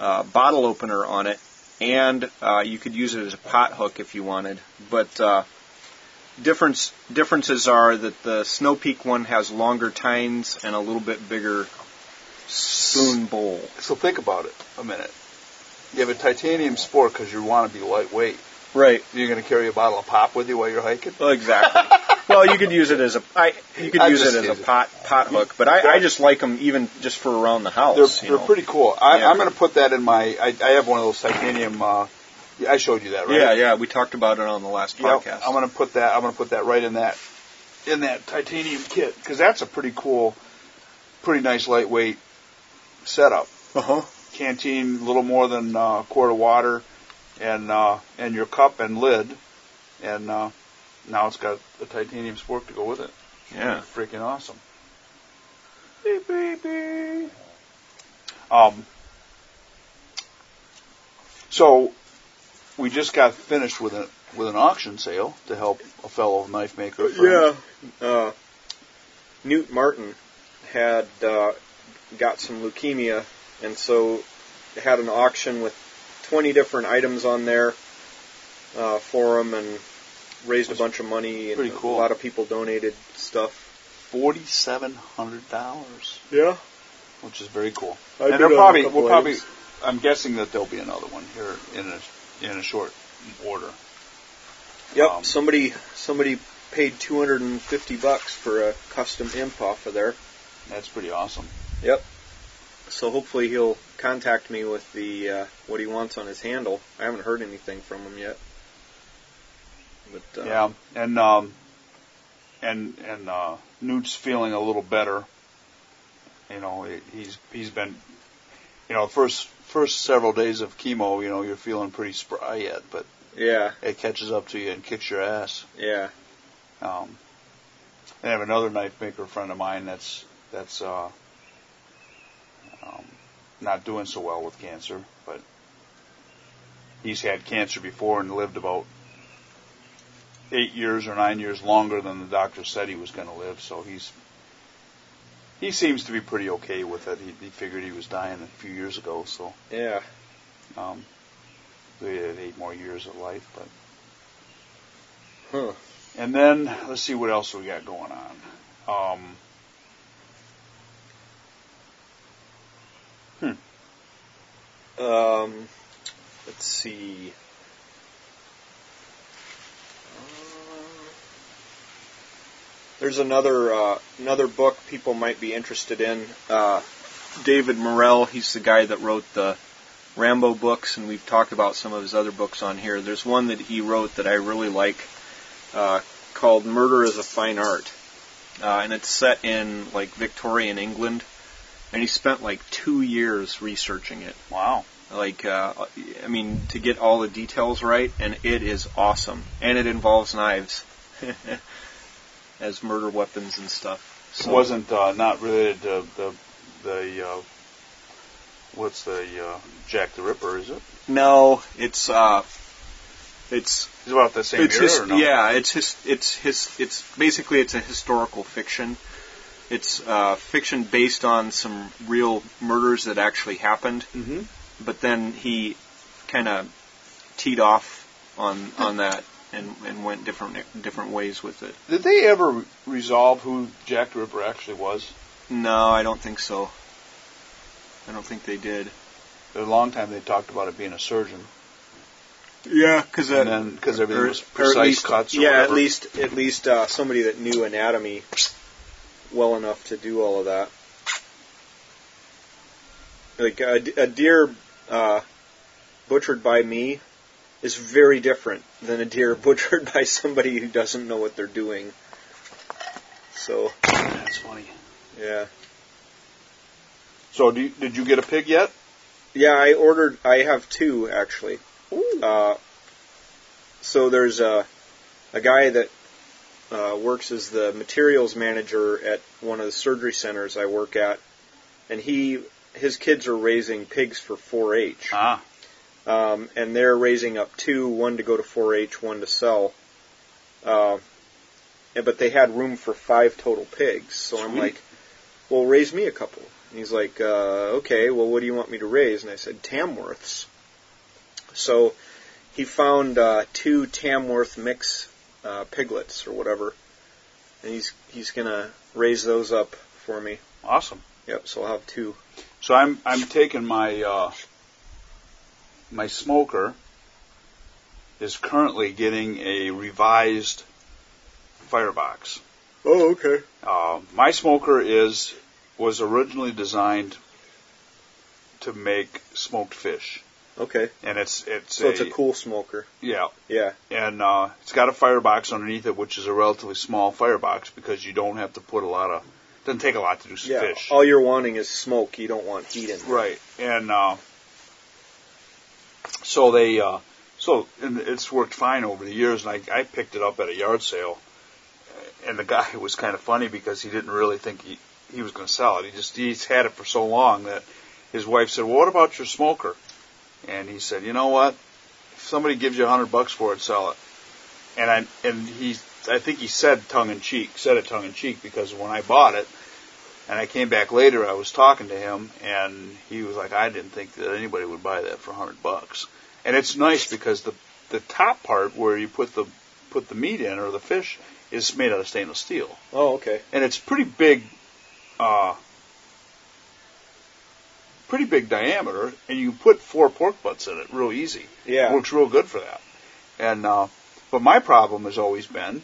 uh, bottle opener on it, and uh, you could use it as a pot hook if you wanted. But uh, difference differences are that the Snow Peak one has longer tines and a little bit bigger spoon bowl. So think about it a minute. You have a titanium sport because you want to be lightweight. Right. You're going to carry a bottle of pop with you while you're hiking. Well, exactly. well, you could use it as a I, you could I use it as a use it. pot pot hook, but I, I just like them even just for around the house. They're, they're know. pretty cool. I, Yeah. I'm going to put that in my. I, I have one of those titanium. Uh, I showed you that, right? Yeah, yeah. We talked about it on the last Yep, podcast. I'm going to put that. I'm going to put that right in that in that titanium kit because that's a pretty cool, pretty nice lightweight setup. uh huh. Canteen, a little more than uh, a quart of water, and uh, and your cup and lid, and uh, now it's got a titanium spork to go with it. Yeah. freaking awesome. Hey, baby. Um. So, we just got finished with a with an auction sale to help a fellow knife maker. friend. Yeah. Uh, Newt Martin had uh, got some leukemia, and so had an auction with 20 different items on there uh, for him, and raised a bunch of money. And pretty cool. A lot of people donated stuff. Forty-seven hundred dollars, Yeah. which is very cool. I and they're probably we'll probably. I'm guessing that there'll be another one here in a in a short order. Yep. Um, somebody somebody paid 250 bucks for a custom imp off of there. That's pretty awesome. Yep. So hopefully he'll contact me with the uh, what he wants on his handle. I haven't heard anything from him yet. But uh, Yeah, and um, and and uh, Newt's feeling a little better. You know, he's he's been, you know, first first several days of chemo, you know, you're feeling pretty spry yet, but yeah, it catches up to you and kicks your ass. yeah, Um, I have another knife maker friend of mine that's that's uh, um, not doing so well with cancer, but he's had cancer before and lived about eight years or nine years longer than the doctor said he was going to live. So he's he seems to be pretty okay with it. He, he figured he was dying a few years ago, so yeah. um, we had eight more years of life, but. Huh. And then let's see what else we got going on. Um, Um, let's see. Uh, There's another uh, another book people might be interested in. Uh, David Morrell, he's the guy that wrote the Rambo books, and we've talked about some of his other books on here. There's one that he wrote that I really like uh, called Murder as a Fine Art, uh, and it's set in like Victorian England. And he spent like two years researching it wow. like uh, I mean to get all the details right, and it is awesome, and it involves knives as murder weapons and stuff. It wasn't uh, not related to the the uh, what's the uh, Jack the Ripper, is it? no, it's uh, it's It's about the same it's era his, or no? yeah, it's his, it's his, it's basically it's a historical fiction. It's uh, fiction based on some real murders that actually happened, Mm-hmm. but then he kind of teed off on on that and and went different different ways with it. Did they ever resolve who Jack the Ripper actually was? No, I don't think so. I don't think they did. For a long time they talked about it being a surgeon, Yeah, because because everything was precise at least, cuts. Or yeah, whatever. at least at least uh, somebody that knew anatomy well enough to do all of that. Like a deer uh, butchered by me is very different than a deer butchered by somebody who doesn't know what they're doing. So That's funny. yeah, So, do you, did you get a pig yet? yeah. I ordered. I have two actually. Uh, so there's a a guy that uh, works as the materials manager at one of the surgery centers I work at, and he his kids are raising pigs for 4-H, Ah, um, and they're raising up two, one to go to 4-H, one to sell. Uh, and- but they had room for five total pigs, so I'm like, "Well, raise me a couple." And he's like, uh, "Okay, well, what do you want me to raise?" And I said, "Tamworths." So he found uh, two Tamworth mix uh, piglets or whatever, and he's he's gonna raise those up for me. awesome. Yep. So I'll have two. So I'm I'm taking my uh, my smoker is currently getting a revised firebox. Oh, okay. Uh, my smoker is was originally designed to make smoked fish, Okay. and it's it's So it's a cool smoker. yeah, Yeah. and uh, it's got a firebox underneath it, which is a relatively small firebox because you don't have to put a lot of doesn't take a lot to do some Yeah. fish. All you're wanting is smoke. You don't want heat in there. Right, and uh, so they uh, So and it's worked fine over the years, and I, I picked it up at a yard sale, and the guy was kind of funny because he didn't really think he he was going to sell it. He just he's had it for so long that his wife said, "Well, what about your smoker?" And he said, "You know what? If somebody gives you a hundred bucks for it, sell it." And I and he I think he said tongue in cheek, said it tongue in cheek because when I bought it. And I came back later. I was talking to him, and he was like, "I didn't think that anybody would buy that for a hundred bucks." And it's nice because the the top part where you put the put the meat in or the fish is made out of stainless steel, Oh, okay. and it's pretty big, uh, pretty big diameter, and you put four pork butts in it real easy. Yeah. Works real good for that. And uh, but my problem has always been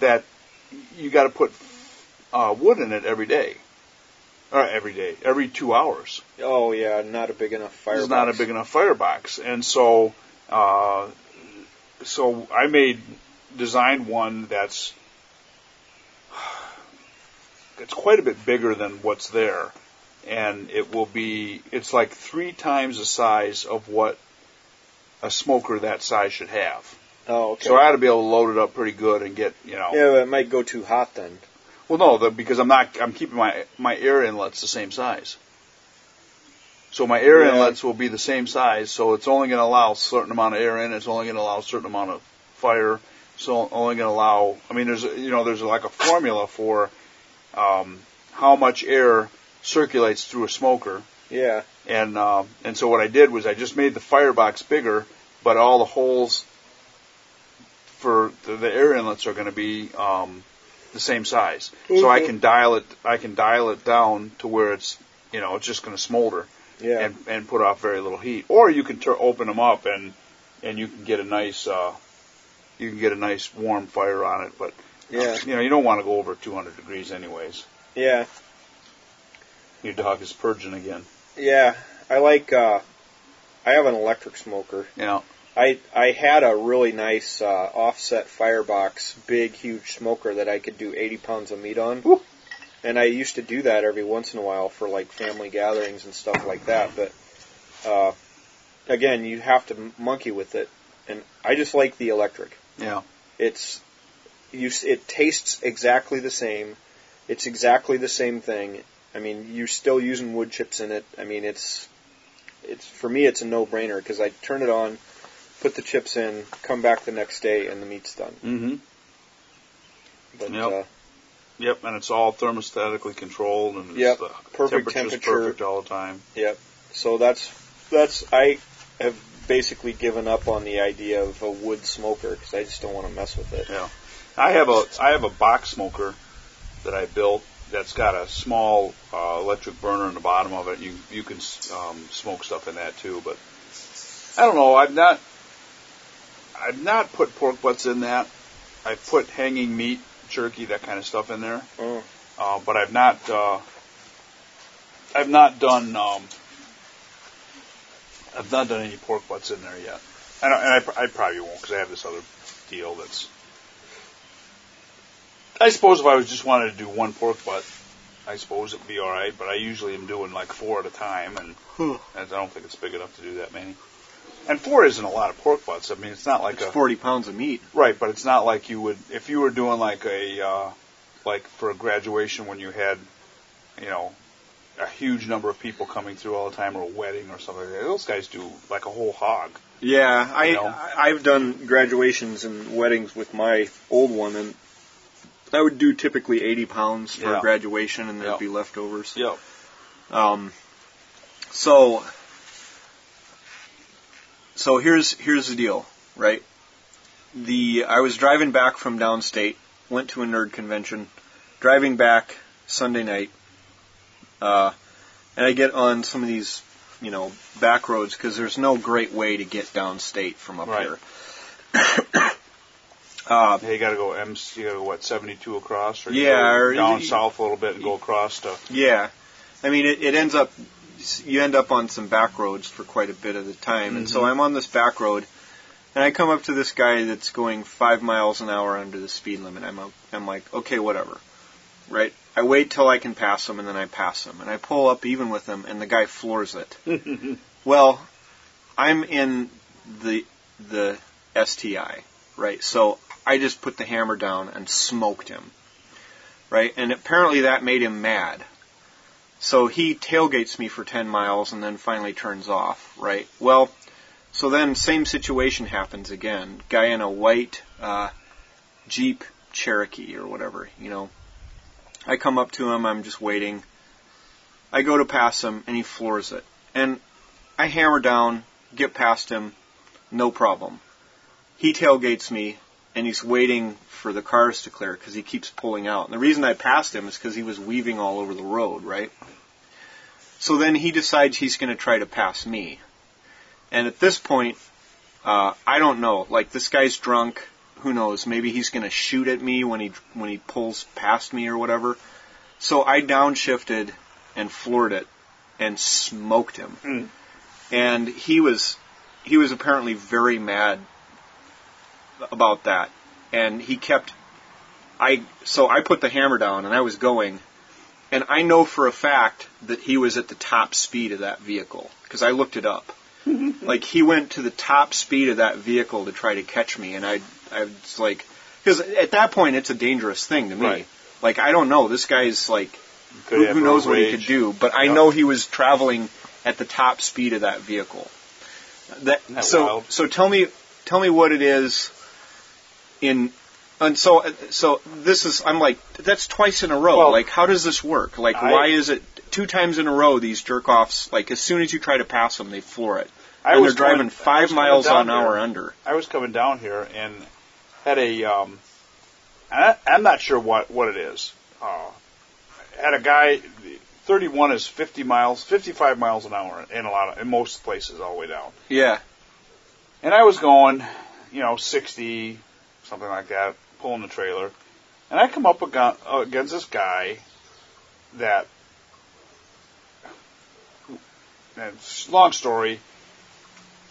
that you got to put uh, wood in it every day, or every day, every two hours. Oh, yeah. Not a big enough fire. It's not a big enough firebox, and so uh, so I made designed one that's it's quite a bit bigger than what's there, and it will be it's like three times the size of what a smoker that size should have. Oh, okay. So I ought to be able to load it up pretty good and get you know. yeah, but it might go too hot then. Well, no, the, because I'm not. I'm keeping my my air inlets the same size. So my air Yeah. inlets will be the same size. So it's only going to allow a certain amount of air in. It's only going to allow a certain amount of fire. So only going to allow. I mean, there's you know there's like a formula for um, how much air circulates through a smoker. Yeah. And um, and so what I did was I just made the firebox bigger, but all the holes for the, the air inlets are going to be um, the same size. So I Mhm. can dial it. I can dial it down to where it's you know it's just going to smolder Yeah. and and put off very little heat. Or you can tur open them up and and you can get a nice uh, you can get a nice warm fire on it. But yeah. you know you don't want to go over 200 degrees anyways. Yeah. Your dog is purging again. Yeah. I like. uh I have an electric smoker. Yeah. I I had a really nice uh, offset firebox, big, huge smoker that I could do 80 pounds of meat on. Woo. And I used to do that every once in a while for like family gatherings and stuff like that. But uh, again, you have to monkey with it, and I just like the electric. Yeah. It's you. It tastes exactly the same. It's exactly the same thing. I mean, you're still using wood chips in it. I mean, it's it's for me, it's a no-brainer because I turn it on, put the chips in, come back the next day, and the meat's done. Mm-hmm. But Yep. uh, Yep, and it's all thermostatically controlled, and it's Yep, the perfect temperature. perfect all the time. Yep. So that's that's I have basically given up on the idea of a wood smoker because I just don't want to mess with it. Yeah. I have a I have a box smoker that I built that's got a small uh, electric burner in the bottom of it. You you can um, smoke stuff in that too, but I don't know. I've not I've not put pork butts in that. I've put hanging meat, jerky, that kind of stuff in there, Oh, uh, but I've not uh, I've not done um, I've not done any pork butts in there yet. I and I, I probably won't because I have this other deal that's. I suppose if I was just wanted to do one pork butt, I suppose it'd be all right. But I usually am doing like four at a time, and Hmm. I don't think it's big enough to do that many. And four isn't a lot of pork butts. I mean, it's not like it's a 40 pounds of meat. right, but it's not like you would if you were doing like a uh, like for a graduation when you had, you know, a huge number of people coming through all the time, or a wedding or something. like that. Those guys do like a whole hog. Yeah, I, You know? I've done graduations and weddings with my old one, and I would do typically 80 pounds for Yeah. graduation, and there'd Yeah. be leftovers. Yep. Um, so, so here's here's the deal, right? The I was driving back from downstate, went to a nerd convention, driving back Sunday night, uh, and I get on some of these, you know, back roads because there's no great way to get downstate from up Right. here. uh, Yeah, you got to go M. You got to go what seventy two across, or you Yeah, or- down south a little bit and go across to. Yeah, I mean it, it ends up you end up on some back roads for quite a bit of the time, and so Mhm. I'm on this back road, and I come up to this guy that's going five miles an hour under the speed limit. I'm a- I'm like, okay, whatever, right? I wait till I can pass him, and then I pass him, and I pull up even with him, and the guy floors it. well, I'm in the the STI, right? So I just put the hammer down and smoked him, right? And apparently that made him mad. So he tailgates me for 10 miles and then finally turns off, right? Well, so then same situation happens again. Guy in a white uh, Jeep Cherokee or whatever, you know. I come up to him, I'm just waiting. I go to pass him and he floors it. And I hammer down, get past him, no problem. He tailgates me and he's waiting for the cars to clear because he keeps pulling out. And the reason I passed him is because he was weaving all over the road, right? So then he decides he's going to try to pass me. And at this point, uh, I don't know. Like this guy's drunk. Who knows? Maybe he's going to shoot at me when he when he pulls past me or whatever. So I downshifted and floored it and smoked him. Mm. And he was he was apparently very mad about that. And he kept I so I put the hammer down and I was going and I know for a fact that he was at the top speed of that vehicle because I looked it up. like he went to the top speed of that vehicle to try to catch me and I I was like because at that point it's a dangerous thing to me. Right. Like I don't know, this guy's like Could who, who knows what he could do, but I Yep. know he was traveling at the top speed of that vehicle. That, Isn't that so wild? so tell me tell me what it is in and so so this is I'm like that's twice in a row. Well, like how does this work? Like I- why is it two times in a row these jerk offs like as soon as you try to pass them they floor it. I and was they're driving coming- five miles an hour under. I was coming down here and had a um, I, I'm not sure what what it is. Uh, had a guy, 31 is 50 miles, 55 miles an hour in a lot of in most places all the way down. Yeah. And I was going, you know, 60, something like that, pulling the trailer. And I come up against this guy that, and it's a long story,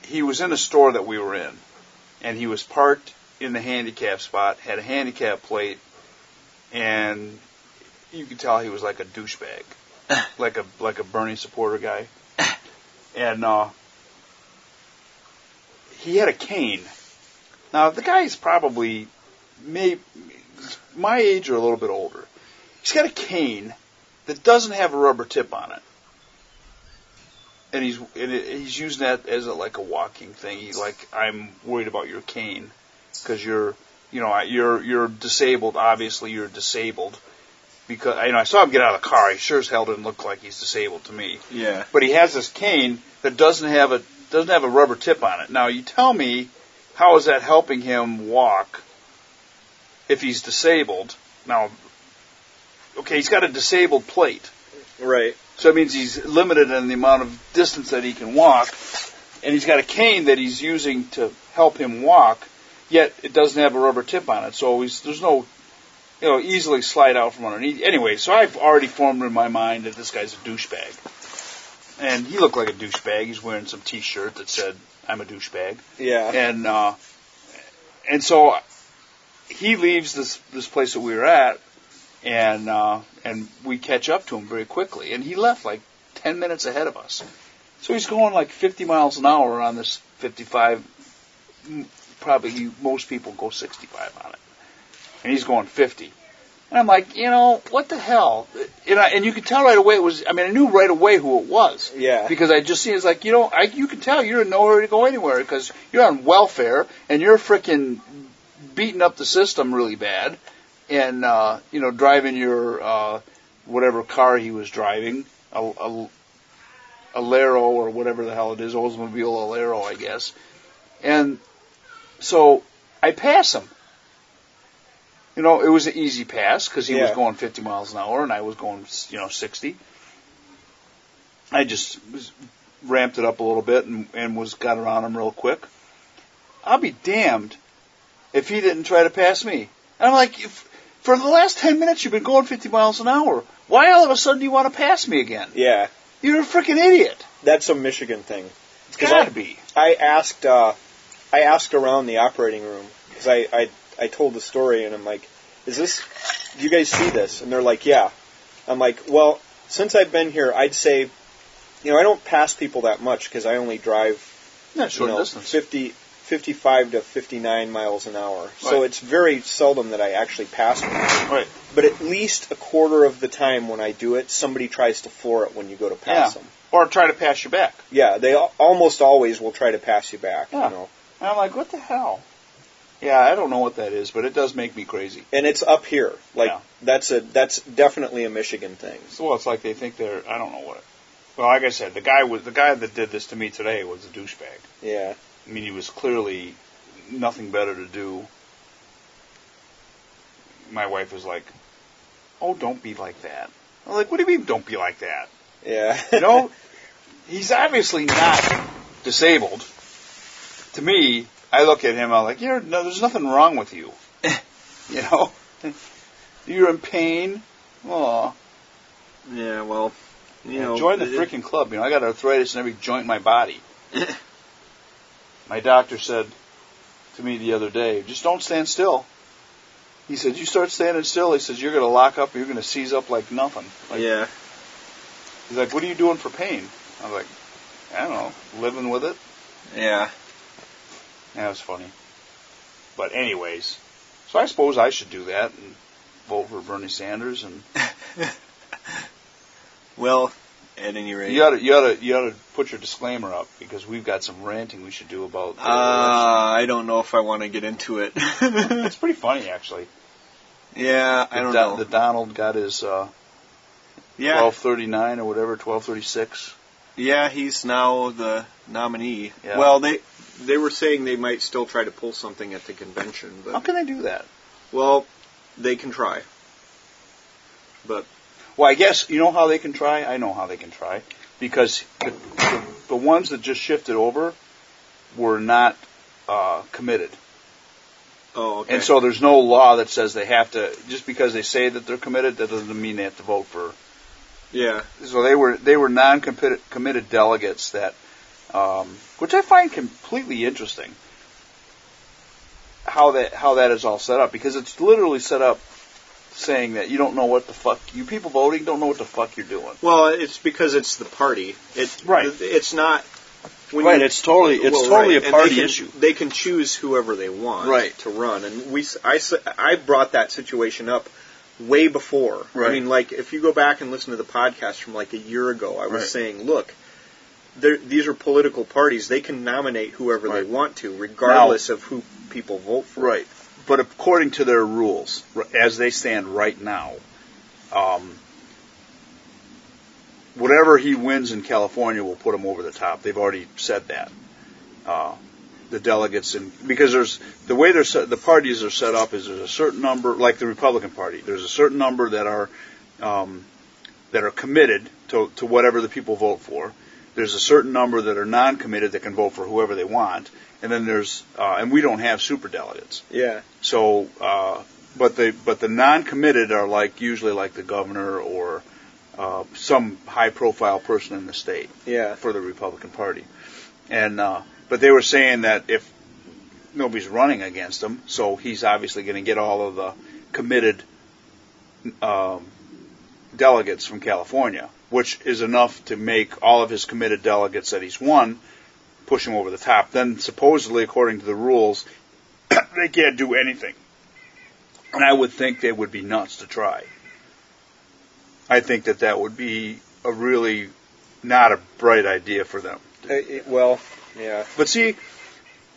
he was in a store that we were in. And he was parked in the handicap spot, had a handicap plate, and you could tell he was like a douchebag. like a like a Bernie supporter guy. And uh he had a cane. Now the guy's probably may my age or a little bit older. He's got a cane that doesn't have a rubber tip on it, and he's and he's using that as a, like a walking thing. He like I'm worried about your cane because you're you know you're you're disabled. Obviously you're disabled because you know I saw him get out of the car. He sure as hell didn't look like he's disabled to me Yeah. but he has this cane that doesn't have a doesn't have a rubber tip on it. Now you tell me how is that helping him walk if he's disabled? Now okay, he's got a disabled plate. Right. So that means he's limited in the amount of distance that he can walk and he's got a cane that he's using to help him walk, yet it doesn't have a rubber tip on it. So he's there's no you know, easily slide out from underneath. Anyway, so I've already formed in my mind that this guy's a douchebag. And he looked like a douchebag. He's wearing some T-shirt that said, "I'm a douchebag." Yeah. And uh, and so he leaves this this place that we were at, and uh, and we catch up to him very quickly. And he left like ten minutes ahead of us. So he's going like 50 miles an hour on this 55. Probably you, most people go 65 on it, and he's going 50. And I'm like, you know, what the hell? And, I, and you could tell right away it was. I mean, I knew right away who it was Yeah. because I just seen it's like you know I you can tell you're in no hurry to go anywhere because you're on welfare and you're freaking beating up the system really bad and uh, you know driving your uh, whatever car he was driving a, a Alero or whatever the hell it is Oldsmobile Alero I guess and so I pass him. You know, it was an easy pass because he was going 50 miles an hour and I was going, you know, 60. I just was, ramped it up a little bit and, and was got around him real quick. I'll be damned if he didn't try to pass me. And I'm like, if, for the last 10 minutes you've been going 50 miles an hour. Why all of a sudden do you want to pass me again? Yeah. You're a freaking idiot. That's a Michigan thing. It's gotta I- be. I asked uh, I asked around the operating room because I, I I told the story and I'm like, is this? Do you guys see this? And they're like, yeah. I'm like, well, since I've been here, I'd say, you know, I don't pass people that much because I only drive Yeah, you know, distance. 50, 55 to 59 miles an hour. So it's very seldom that I actually pass them. Right. But at least a quarter of the time when I do it, somebody tries to floor it when you go to pass Yeah. them. Or try to pass you back. Yeah, they al- almost always will try to pass you back. Yeah. You know, And I'm like, what the hell? Yeah, I don't know what that is, but it does make me crazy. and it's up here. Like Yeah. that's a that's definitely a Michigan thing. Well, it's like they think they're I don't know what. Well, like I said, the guy was the guy that did this to me today was a douchebag. Yeah. I mean, he was clearly nothing better to do. My wife was like, "Oh, don't be like that." I'm like, "What do you mean, don't be like that?" Yeah. You know, he's obviously not disabled. To me, I look at him. I'm like, "You're no, there's nothing wrong with you." you know, you're in pain. Oh, yeah. Well, you know, join the it- freaking club. You know, I got arthritis in every joint in my body. my doctor said to me the other day, just don't stand still. He said, you start standing still, he says, you're going to lock up, you're going to seize up like nothing. Like, yeah. He's like, what are you doing for pain? I was like, I don't know, living with it. Yeah. That was funny. But anyways, so I suppose I should do that and vote for Bernie Sanders and Well, at any rate. you ought to you ought to you ought to put your disclaimer up because we've got some ranting we should do about. the Uh, I don't know if I want to get into it. it's pretty funny actually. yeah, I don't Don- know. The Donald got his uh, yeah, 1239 or whatever, 1236. Yeah, he's now the nominee. Yeah. Well, they they were saying they might still try to pull something at the convention, but How can they do that? well, they can try. But Well, I guess you know how they can try. I know how they can try because the, the, the ones that just shifted over were not uh, committed, oh, okay. and so there's no law that says they have to. Just because they say that they're committed, that doesn't mean they have to vote for. Yeah, So they were they were non-committed committed delegates that, um, which I find completely interesting. How that how that is all set up because it's literally set up saying that you don't know what the fuck you people voting don't know what the fuck you're doing. well, it's because it's the party. It Right. It's not. When right, you- it's totally it's Well, totally right, a party they can, issue. They can choose whoever they want Right. to run, and we I, I brought that situation up way before. Right. I mean, like if you go back and listen to the podcast from like a year ago, I was Right. saying, look, these are political parties; they can nominate whoever they want to, regardless of who people vote for. Right, but according to their rules, as they stand right now, um, whatever he wins in California will put him over the top. They've already said that. Uh, the delegates and because there's the way they're set, the parties are set up is there's a certain number like the Republican Party there's a certain number that are um, that are committed to, to whatever the people vote for there's a certain number that are non-committed that can vote for whoever they want and then there's uh, and we don't have super delegates Yeah. so, uh, but the but the non-committed are like usually like the governor or uh, some high-profile person in the state Yeah. for the Republican Party, and uh, but they were saying that if nobody's running against him, so he's obviously going to get all of the committed um, delegates from California, which is enough to make all of his committed delegates that he's won push him over the top. Then supposedly, according to the rules, they can't do anything. And I would think they would be nuts to try. I think that that would be a really not a bright idea for them. Uh, well, yeah. But see,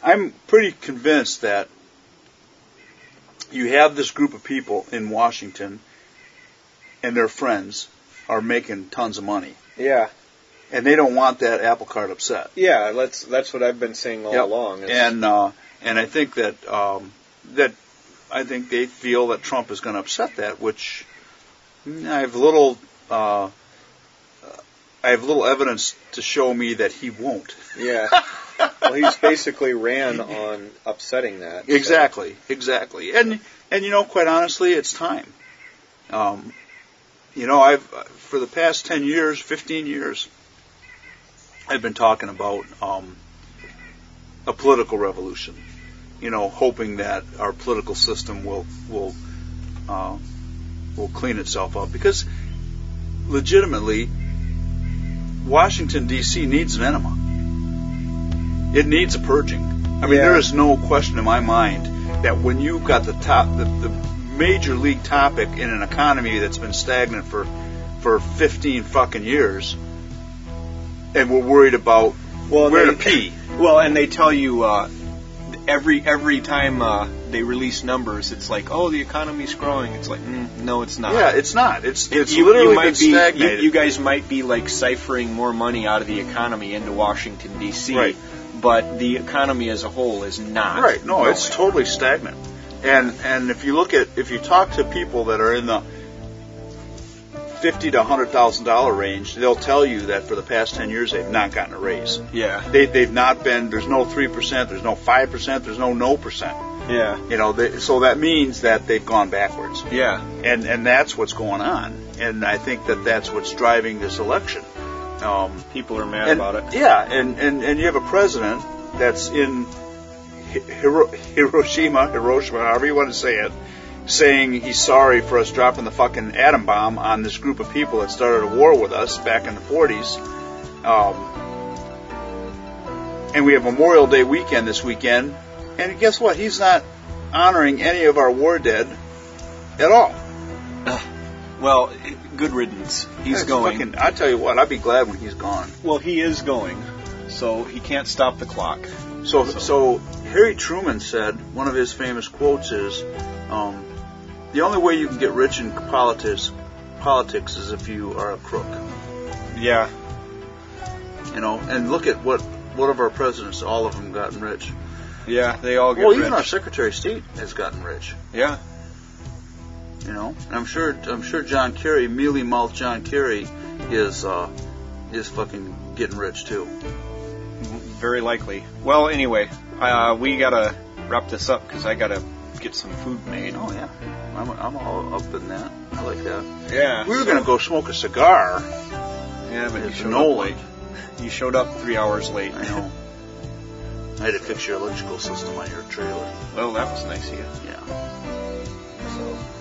I'm pretty convinced that you have this group of people in Washington and their friends are making tons of money. Yeah. And they don't want that apple cart upset. Yeah. That's that's what I've been saying all Yep. along. is- And uh, and I think that um, that I think they feel that Trump is going to upset that, which I have little uh, I have little evidence to show me that he won't. yeah. well, he's basically ran on upsetting that. so- Exactly, exactly. And and you know, quite honestly, it's time. Um, you know, I've for the past ten years, fifteen years, I've been talking about um, a political revolution. You know, hoping that our political system will will uh, will clean itself up because legitimately, Washington D.C. needs an enema. It needs a purging. I mean, Yeah. there is no question in my mind that when you've got the top, the, the major league topic in an economy that's been stagnant for for 15 fucking years, and we're worried about Well, where they- to pee. Well, and they tell you uh, every every time uh, they release numbers, it's like, oh, the economy's growing. It's like, mm, no, it's not. Yeah, it's not. It's it's you, literally you might been be, stagnated. You, you guys might be like ciphering more money out of the economy into Washington D.C. Right. But the economy as a whole is not. Right. No, it's totally stagnant. And and if you look at if you talk to people that are in the fifty to hundred thousand dollar range, they'll tell you that for the past ten years they've not gotten a raise. Yeah. They they've not been. There's no three percent. There's no five percent. There's no no percent. Yeah. You know. They, so that means that they've gone backwards. Yeah. And and that's what's going on. And I think that that's what's driving this election. Um, People are mad and, about it. Yeah, and, and, and you have a president that's in Hiro- Hiroshima, Hiroshima, however you want to say it, saying he's sorry for us dropping the fucking atom bomb on this group of people that started a war with us back in the 40s. Um, and we have Memorial Day weekend this weekend, and guess what? He's not honoring any of our war dead at all. Well, good riddance. He's It's going. Fucking, I tell you what, I'd be glad when he's gone. Well, he is going. So he can't stop the clock. So, so Harry Truman said one of his famous quotes is, um, "The only way you can get rich in politics, politics is if you are a crook." Yeah. You know, and look at what what of our presidents, all of them gotten rich. Yeah. They all get Well, rich. even our Secretary of State has gotten rich. yeah. You know, and I'm sure I'm sure John Kerry, mealy mouth John Kerry, is uh, is fucking getting rich too. Very likely. Well, anyway, uh, we gotta wrap this up because I gotta get some food made. Oh yeah, I'm I'm all up in that. I like that. Yeah. We were gonna go smoke a cigar. Yeah, but you showed no up late. You showed up three hours late. I know. I had to fix your electrical system on your trailer. Well, that was nice of you. Yeah.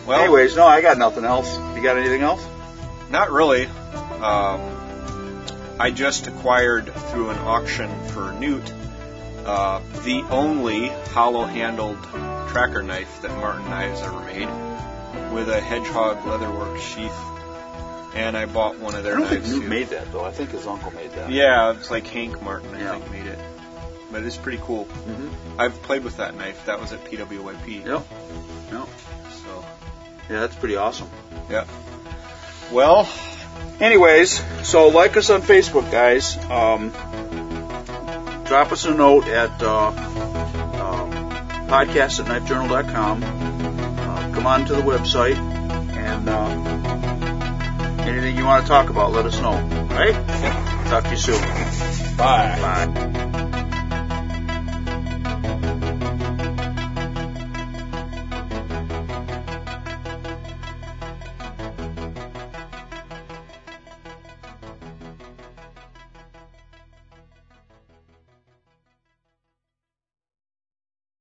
Well, Anyways, no, I got nothing else. You got anything else? not really. Um, I just acquired through an auction for Newt uh, the only hollow-handled tracker knife that Martin Knives ever made, with a hedgehog leatherwork sheath. And I bought one of their I don't think knives Newt too. made that though. I think his uncle made that. Yeah, it's like Hank Martin, I Yeah. think, made it. But it's pretty cool. Mhm. I've played with that knife. That was at PWYP. Yep. Yep. So, Yeah, that's pretty awesome. Yeah. Well, Anyways, so like us on Facebook, guys. Um, drop us a note at uh, um, podcast at knifejournal.com. Uh, come on to the website and uh, anything you want to talk about, let us know. All right? Talk to you soon. bye. Bye.